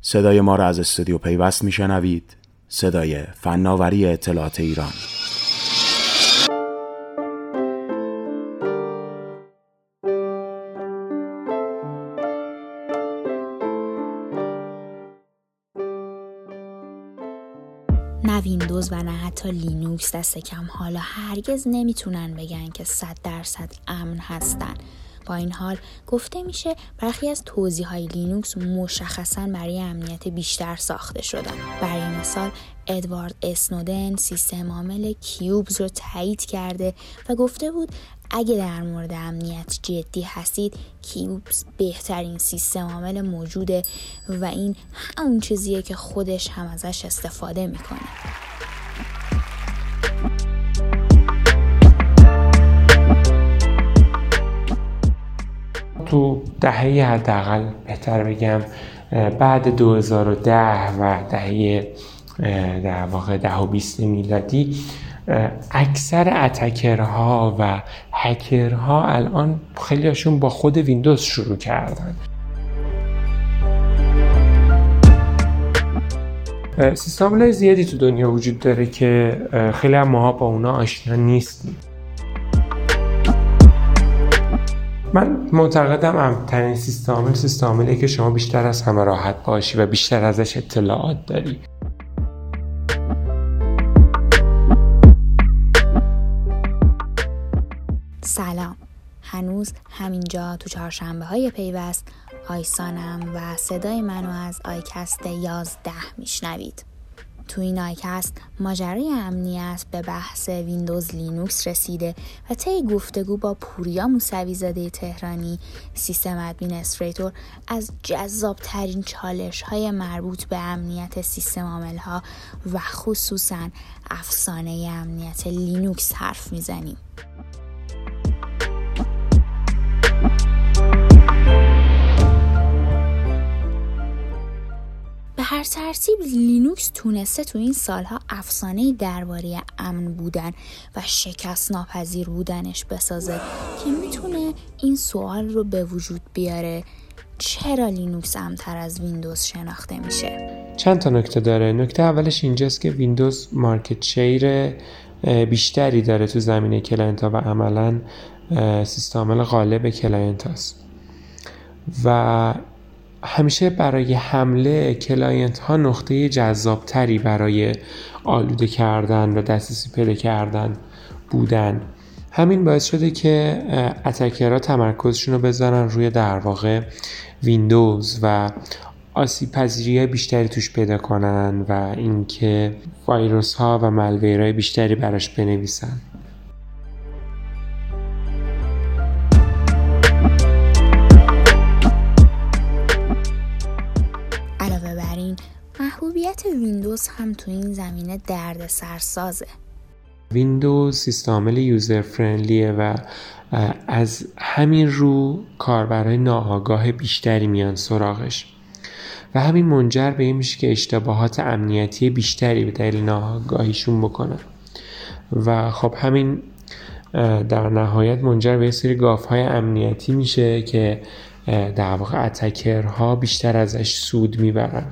صدای ما را از استودیو پیوست میشنوید. صدای فناوری اطلاعات ایران. ویندوز و نه حتی لینوکس دست کم. حالا هرگز نمی‌تونن بگن که صد درصد امن هستن. با این حال گفته میشه برخی از توضیح های لینوکس مشخصا برای امنیت بیشتر ساخته شدن. برای مثال ادوارد اسنودن سیستم عامل کیوبز رو تایید کرده و گفته بود اگه در مورد امنیت جدی هستید کیوبز بهترین سیستم عامل موجوده و این همون چیزیه که خودش هم ازش استفاده می‌کنه. تو دهه حداقل بهتر بگم بعد 2010 و دهه در واقع ده و 20 میلادی اکثر اتکرها و هکرها الان خیلیشون با خود ویندوز شروع کردن. سیستم زیادی تو دنیا وجود داره که خیلی هم ماها با اونا آشنا نیستیم. من معتقدم امن‌ترین سیستم سیستمیه که شما بیشتر از همه راحت باشی و بیشتر ازش اطلاعات داری. سلام. هنوز همینجا تو چهارشنبه های پیوست آیسانم و صدای منو از آیکست یازده میشنوید. تو این آیکست ماجرای امنیت به بحث ویندوز لینوکس رسیده و طی گفتگو با پوریا موسوی زاده تهرانی system administrator از جذاب ترین چالش های مربوط به امنیت سیستم عامل ها و خصوصا افسانه امنیت لینوکس حرف می‌زنیم. هر ترتیب لینوکس تونسته تو این سالها افسانه درباره امن بودن و شکست ناپذیر بودنش بسازه که می‌تونه این سوال رو به وجود بیاره. چرا لینوکس امن‌تر از ویندوز شناخته میشه؟ چند تا نکته داره. نکته اولش اینجاست که ویندوز market share بیشتری داره تو زمینه client و عملا سیستم غالب client هست و همیشه برای حمله client ها نقطه جذابتری برای آلوده کردن و دسترسی پیدا کردن بودن. همین باعث شده که اتکرها تمرکزشون رو بذارن روی در واقع ویندوز و آسیب پذیری بیشتری توش پیدا کنن و اینکه ویروس ها و ملویرهای بیشتری براش بنویسن. ویندوز هم تو این زمینه درد سرسازه ویندوز سیستم user friendly ه و از همین رو کاربرای ناآگاه بیشتری میان سراغش. و همین منجر به این میشه که اشتباهات امنیتی بیشتری به دلیل ناآگاهیشون بکنن. و خب همین در نهایت منجر به سری گاف های امنیتی میشه که در واقع attacker ها بیشتر ازش سود می‌برن.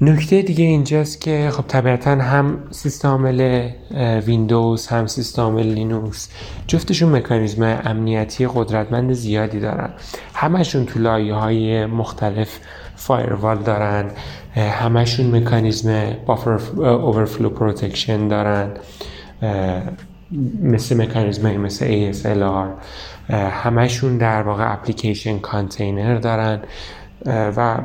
نکته دیگه اینجاست که خب طبیعتا هم سیستم ویندوز هم سیستم لینوکس جفتشون مکانیزم امنیتی قدرتمند زیادی دارن. همشون تو لایه های مختلف فایروال دارن همشون مکانیزم buffer overflow protection دارن مثل مکانیزم مثل ASLR همشون در واقع application container دارن و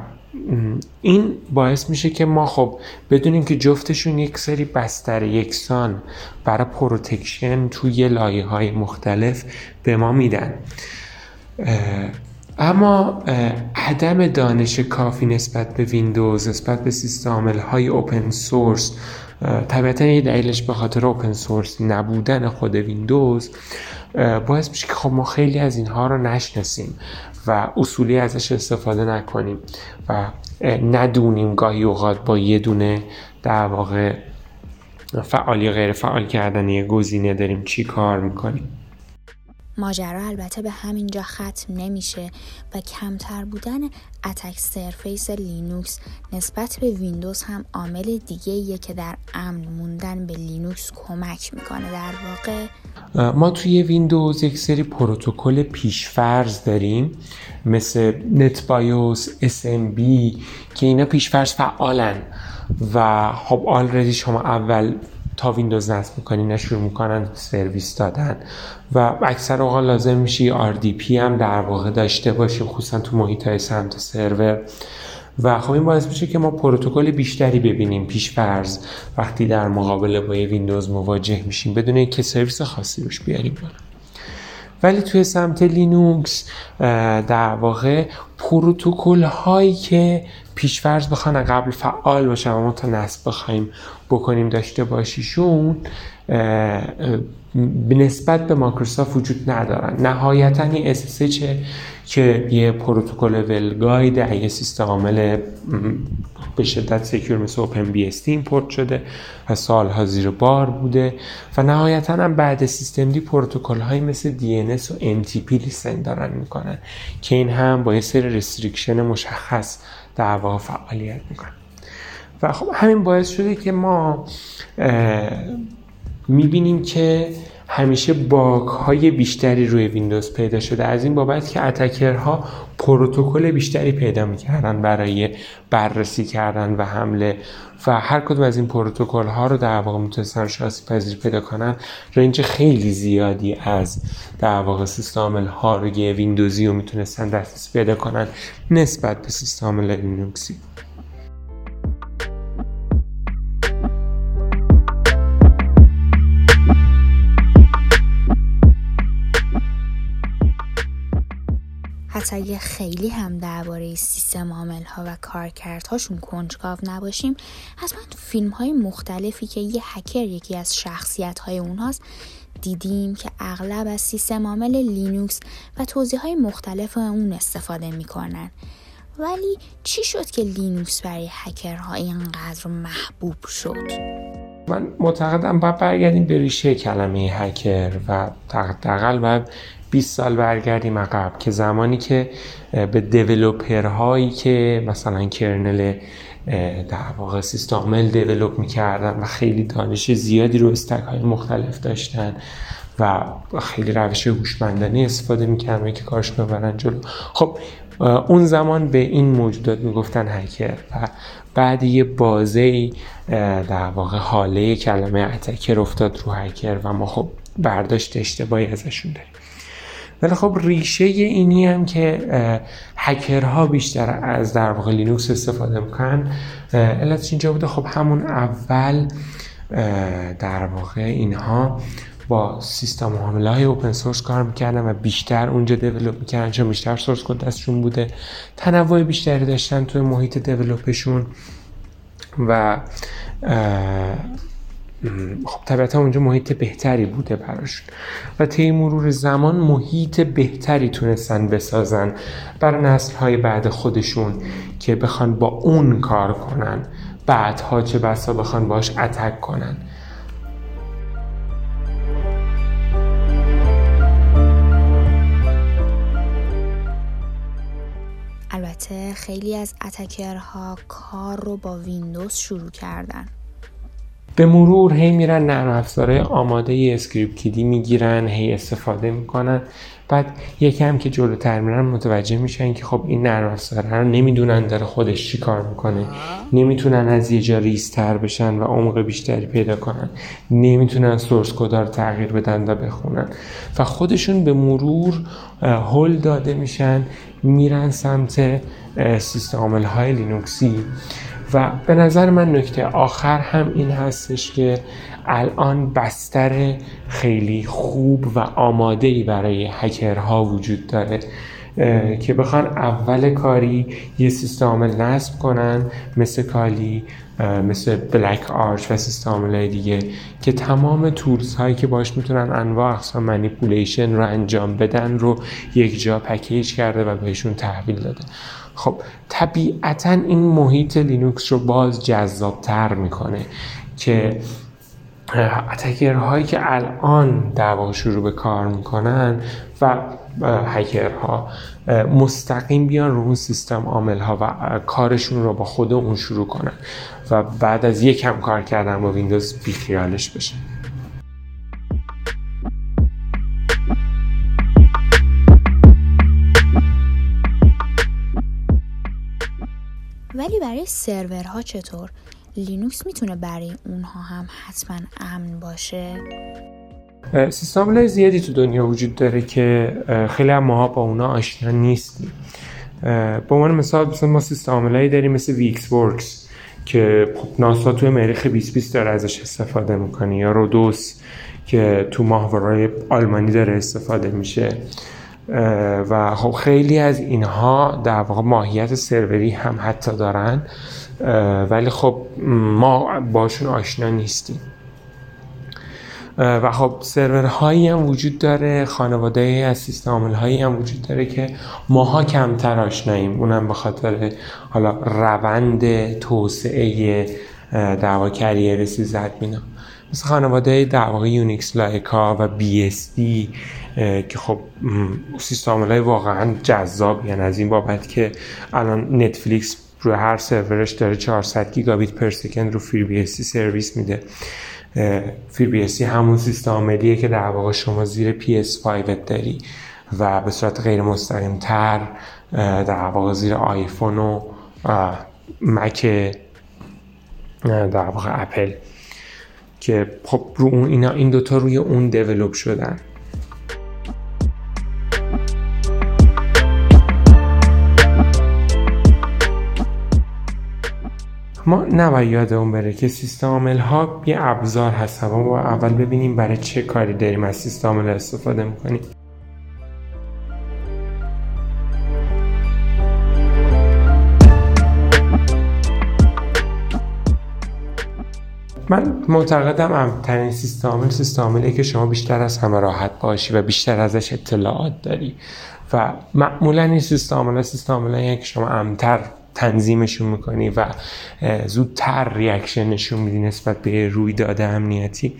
این باعث میشه که ما خب بدونیم که جفتشون یک سری بستر یکسان برای protection توی لایه های مختلف به ما میدن. اما عدم دانش کافی نسبت به ویندوز نسبت به سیستم های open source طبیعتا یه دلیلش به خاطر open source نبودن خود ویندوز باعث میشه که خب ما خیلی از اینها رو نشناسیم. و اصولی ازش استفاده نکنیم و ندونیم گاهی اوقات با یه دونه در واقع فعال یا غیر فعال کردن یه گزینه داریم چی کار می‌کنیم. ماجرا البته به همینجا ختم نمیشه و کمتر بودن attack surface لینوکس نسبت به ویندوز هم عامل دیگه که در امن موندن به لینوکس کمک می‌کنه در واقع. ما توی ویندوز یک سری پروتکل پیشفرض داریم مثل NetBIOS SMB که اینا پیشفرض فعالن و خب already شما اول تا ویندوز نصب می‌کنین شروع می‌کنن سرویس دادن. و اکثر اوقات لازم میشه RDP هم در واقع داشته باشیم خصوصا تو محیط های سمت سرور. و خب این باعث میشه که ما پروتکل بیشتری ببینیم پیش فرض وقتی در مقابله با ویندوز مواجه میشیم بدون اینکه سرویس خاصی روش بیاریم ولی توی سمت لینوکس در واقع پروتکل هایی که پیشفرض بخوان قبل فعال باشن و ما تا نصب بخوایم بکنیم داشته باشیشون نسبت به مایکروسافت وجود ندارن. نهایتا یه SSH که یه پروتکل ولگاید یه سیستم عامل به شدت secure مثل OpenBSD import شده و سالها زیر بار بوده و نهایتا هم بعد systemd پروتکل های مثل DNS و NTP listen دارن می‌کنن که این هم با یه سری restriction مشخص در واقع فعالیت می‌کنن. و خب همین باعث شده که ما می‌بینیم که همیشه باگ های بیشتری روی ویندوز پیدا شده. از این بابت که attacker ها پروتکل بیشتری پیدا می‌کردن برای بررسی کردن و حمله و هر کدوم از این پروتکل ها رو در واقع می‌تونستن شاسی پذیر پیدا کنن. رنج خیلی زیادی از در واقع سیستم ها رو ویندوزی رو می‌تونستن دسترسی پیدا کنن نسبت به سیستم لینوکسی. حتی اگه خیلی هم درباره سیستم عامل ها و کارکردهاشون کنجکاو نباشیم حتما فیلم های مختلفی که یه هکر یکی از شخصیت های اونهاست دیدیم که اغلب از سیستم عامل لینوکس و توزیع های مختلف اون استفاده می‌کنن ولی چی شد که لینوکس برای هکرها اینقدر محبوب شد؟ من معتقدم باید برگردیم به ریشه کلمه هکر و دقل باید 20 سال برگردیم عقب که زمانی که به دیولوپر هایی که مثلا کرنل در واقع سیستامل دیولوپ می‌کردن و خیلی دانش زیادی رو استک های مختلف داشتن و خیلی روش هوشمندانه استفاده می‌کردن که کارش ببرن جلو. خب اون زمان به این موجودات می‌گفتن هکر و بعد یه بازه در واقع حاله کلمه اتکر افتاد رو هکر و ما خب برداشت اشتباهی ازشون داریم. ولی خب ریشه اینی هم که هکرها بیشتر از در واقع لینوکس استفاده می‌کنن. علتش اینجا بوده. خب همون اول در واقع اینها با سیستم عامل های open source کار می‌کردن و بیشتر اونجا develop می‌کردن چون بیشتر source code دستشون بوده. تنوع بیشتری داشتن توی محیط develop شون و خب طبیعتا اونجا محیط بهتری بوده براشون و طی مرور زمان محیط بهتری تونستن بسازن بر نسل های بعد خودشون که بخوان با اون کار کنن. بعدها چه بسا بخوان باش اتک کنن. البته خیلی از اتکرها کار رو با ویندوز شروع کردن. به مرور هی میرن نرم افزارهای آماده script kiddie می‌گیرن هی استفاده می‌کنن. بعد یکم که جلوتر میرن متوجه میشن که خب این نرم افزاره رو نمی‌دونن داره خودش چی کار می‌کنه. نمی‌تونن از یه جا بیشتر بشن و عمق بیشتری پیدا کنن. نمی‌تونن source code رو تغییر بدن و بخونن. و خودشون به مرور هل داده میشن میرن سمت سیستم های لینوکسی. و به نظر من نکته آخر هم این هستش که الان بستر خیلی خوب و آماده ای برای هکرها وجود داره که بخوان اول کاری یه سیستم عامل نصب کنن مثل Kali مثل BlackArch و سیستم های دیگه که تمام tools هایی که باش می‌تونن انواع اقسام manipulation رو انجام بدن رو یک جا package کرده و بهشون تحویل داده. خب طبیعتا این محیط لینوکس رو باز جذابتر می‌کنه که attacker هایی که الان در واقع شروع به کار می‌کنن و هکرها مستقیم بیان رو اون سیستم عامل ها و کارشون رو با خود اون شروع کنن و بعد از یک کم کار کردن با ویندوز بیخیالش بشه. ولی برای سرورها چطور؟ لینوکس می‌تونه برای اونها هم حتما امن باشه؟ سیستم زیادی تو دنیا وجود داره که خیلی هم ماها با اونا آشنا نیستیم به عنوان مثال مثلا ما سیستم داریم مثل VxWorks که خب ناسا توی مریخ 2020 داره ازش استفاده می‌کنه یا RODOS که تو ماهواره‌های آلمانی داره استفاده میشه و خب خیلی از اینها در واقع ماهیت سروری هم حتی دارن. ولی خب ما باشون آشنا نیستیم. و خب سرورهایی هم وجود داره خانواده از سیستم هایی هم وجود داره که ماها کمتر آشناییم. اونم به خاطر حالا روند توسعه در واقع career sysadmin ا مثل خانواده در واقع Unix like ا و BSD که خب سیستم های واقعا جذاب. یعنی از این بابت که الان نتفلیکس روی هر سرورش داره 400 gigabit per second رو FreeBSD سرویس میده. FreeBSD همون سیستم عاملیه که در واقع شما زیر PS5 داری و به صورت غیر مستقیم تر در واقع زیر آیفون و مک در واقع اپل. که خب رو اون اینا این دوتا روی اون دیولوب شدن. ما نباید یادمون بره که سیستم عامل ها یه ابزار ما با اول ببینیم برای چه کاری داریم از سیستم عامل استفاده می‌کنیم. من معتقدم امترین سیستم عامل سیستم که شما بیشتر از همه راحت باشی و بیشتر ازش اطلاعات داری. و معمولا این سیستم عامل سیستم عامل که شما امتر تنظیمشون می‌کنی و زودتر ریاکشن نشون میدی نسبت به رویداد امنیتی.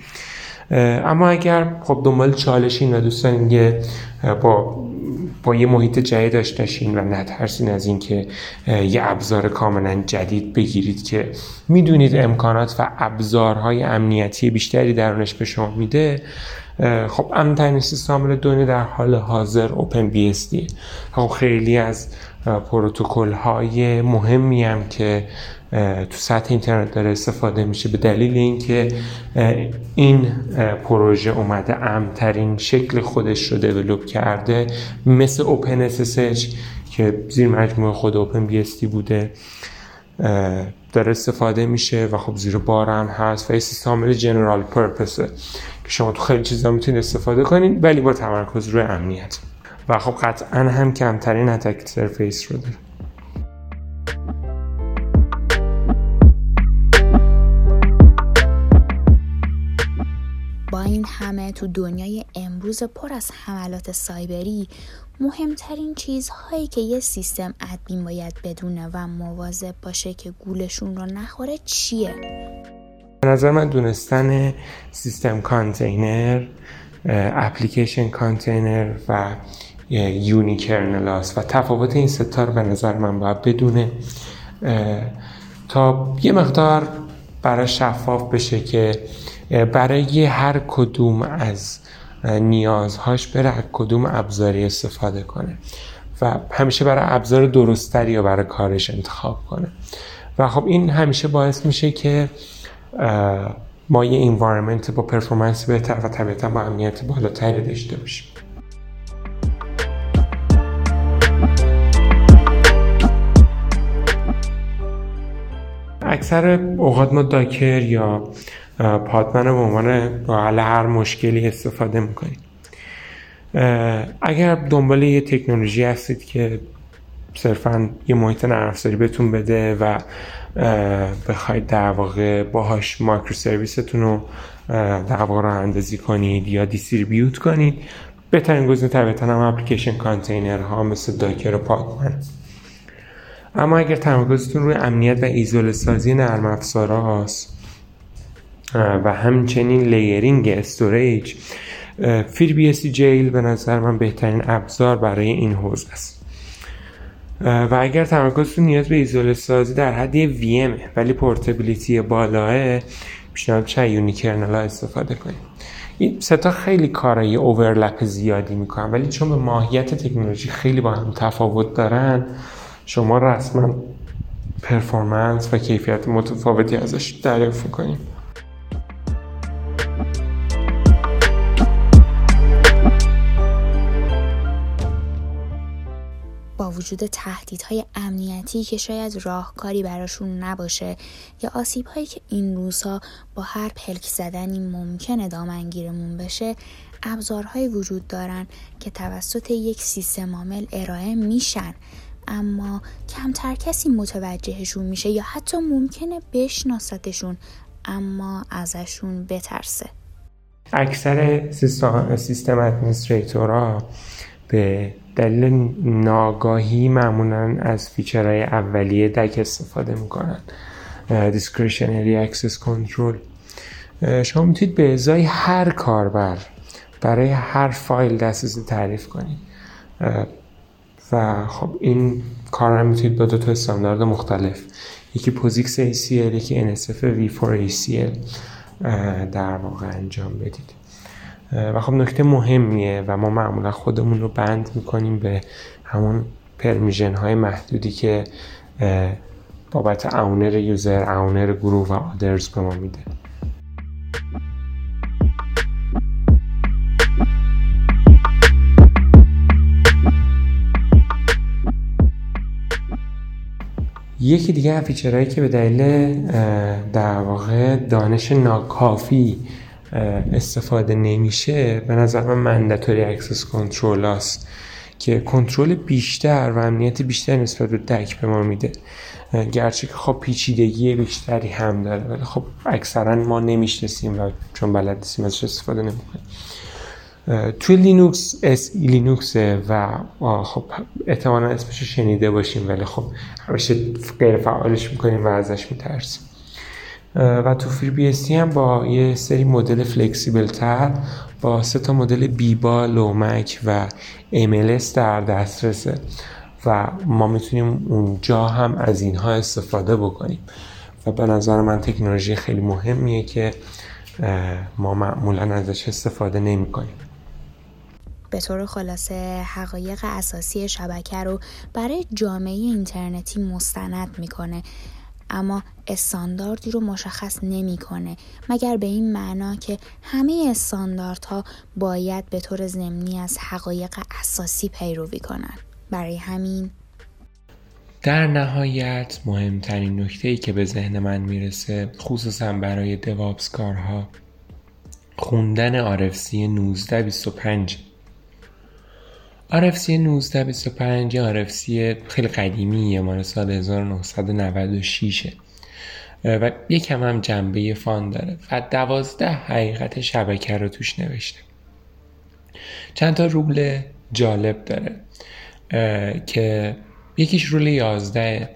اما اگر خب دنبال چالشین و با با یه محیط جدید داشتین و نترسین از اینکه یه ابزار کاملا جدید بگیرید که می‌دونید امکانات و ابزارهای امنیتی بیشتری درونش به شما میده. خب امنترین سیستم دنیا در حال حاضر اوپن بی اس دی خب خیلی از پروتکل های مهمی هم که تو سطح اینترنت داره استفاده میشه به دلیل اینکه این پروژه اومده امترین شکل خودش رو دیولوب کرده مثل اوپن SSH که زیر مجموعه خود اوپن BSD بوده داره استفاده میشه و خب زیر بار هم هست و یه سیستم جنرال پرپسه که شما تو خیلی چیزا می‌تونید استفاده کنید ولی با تمرکز روی امنیت. و خب قطعا هم کمترین اتک سرفیس رو داره با این همه تو دنیای امروز پر از حملات سایبری مهمترین چیزهایی که یه system admin باید بدونه و مواظب باشه که گولشون رو نخوره چیه؟ به نظر من دونستن سیستم container application container و unikernel و تفاوت این ستا رو به نظر من باید بدونه. تا یه مقدار برای شفاف بشه که برای هر کدوم از نیازهاش بره کدوم ابزاری استفاده کنه و همیشه برای ابزار درستری یا برای کارش انتخاب کنه. و خب این همیشه باعث میشه که ما یه انوایرمنت با پرفورمنس بهتر و طبیعتا با امنیت بالاتری داشته باشیم. اکثر اوقات ما داکر یا پادمن به عنوان با هر مشکلی استفاده می‌کنیم. اگر دنبال یه تکنولوژی هستید که صرفا یه محیط نرم بهتون بده و بخواید در واقع باهاش مایکرو سرویستون رو در واقع راه اندازی کنید یا دیستریبیوت کنید بهترین گزینه طبیعتا هم اپلیکیشن کانتینر ها مثل داکر و پادمن. اما اگر تمرکزتون روی امنیت و ایزوله سازی نرم افزارهاست و همچنین layering storage FreeBSD jail به نظر من بهترین ابزار برای این حوزه است. و اگر تمرکزتون نیاز به ایزوله سازی در حد VM ولی portability بالاست پیشنهاد میشه unikernel ها استفاده کنیم. این ستا خیلی کارایی overlap زیادی می‌کنن ولی چون به ماهیت تکنولوژی خیلی با هم تفاوت دارن شما رسما پرفورمنس و کیفیت متفاوتی ازش دریافت می‌کنیم. وجود تهدیدهای امنیتی که شاید راهکاری براشون نباشه یا آسیبهایی که این روزها با هر پلک زدنی ممکنه دامنگیرمون بشه ابزارهایی وجود دارن که توسط یک سیستم عامل ارائه میشن. اما کمتر کسی متوجهشون میشه یا حتی ممکنه بشناستشون اما ازشون بترسه. اکثر سیستم, ادمنستریتورها به دلیل ناگاهی معمولا از فیچرهای اولیه دک استفاده می‌کنن. discretionary access control. شما می‌تونید به ازای هر کاربر برای هر فایل دسترسی تعریف کنید. و خب این کار هم می‌تونید با دو تا استاندارد مختلف. یکی POSIX ACL یکی NFS V4 ACL در واقع انجام بدید. و خب نکته مهمیه و ما معمولا خودمون رو بند می‌کنیم به همون permission های محدودی که بابت owner user owner گروه و others به ما میده. یکی دیگه feature هایی که به دلیل در واقع دانش ناکافی استفاده نمیشه به نظر من mandatory access control هست که کنترل بیشتر و امنیت بیشتر نسبت به DAC به ما میده. گرچه که خب پیچیدگی بیشتری هم داره ولی خب اکثرا ما نمی‌شناسیم و چون بلد نیستیم ازش استفاده نمی‌کنیم. توی لینوکس SELinux و خب احتمالا اسمش شنیده باشیم ولی خب همیشه غیر فعالش می‌کنیم و ازش میترسیم. و تو FreeBSD هم با یه سری مدل flexible تر با سه تا مدل بیبا لومک و MLS در دسترسه. و ما می‌تونیم اونجا هم از اینها استفاده بکنیم. و به نظر من تکنولوژی خیلی مهمیه که ما معمولا ازش استفاده نمی کنیم به طور خلاصه حقایق اساسی شبکه رو برای جامعه اینترنتی مستند می‌کنه. اما استانداردی رو مشخص نمی‌کنه. مگر به این معنا که همه استانداردها باید به طور ضمنی از حقایق اساسی پیروی کنند؟ برای همین. در نهایت مهمترین نکته ای که به ذهن من می‌رسه خصوصا برای دوابس کارها خوندن RFC 1925 RFC 1925 یه RFC خیلی قدیمیه مال سال 1996 و یکم هم جنبه فان داره. و دوازده حقیقت شبکه رو توش نوشته. چند تا رول جالب داره که یکیش رول یازده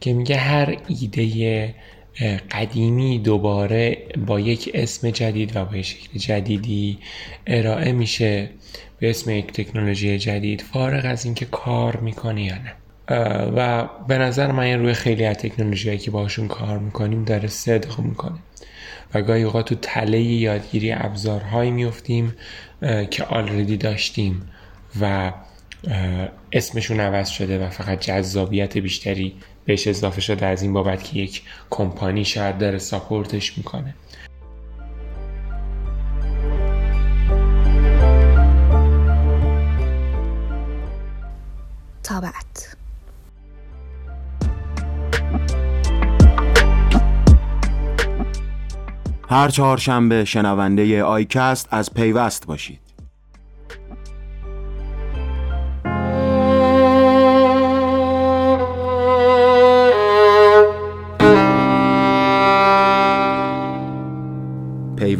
که میگه هر ایده قدیمی دوباره با یک اسم جدید و با شکل جدیدی ارائه میشه به اسم یک تکنولوژی جدید فارغ از اینکه کار می‌کنه یا نه. و به نظر من این روی خیلی از تکنولوژی که باشون کار می‌کنیم داره صدق می‌کنه. و گاهی اوقات تو تله یادگیری ابزارهایی میفتیم که آلردی داشتیم و اسمشون عوض شده و فقط جذابیت بیشتری بهش اضافه شده از این بابت که یک کمپانی شاید داره ساپورتش می‌کنه. تا بعد هر چهارشنبه شنونده آیکست از پیوست باشید.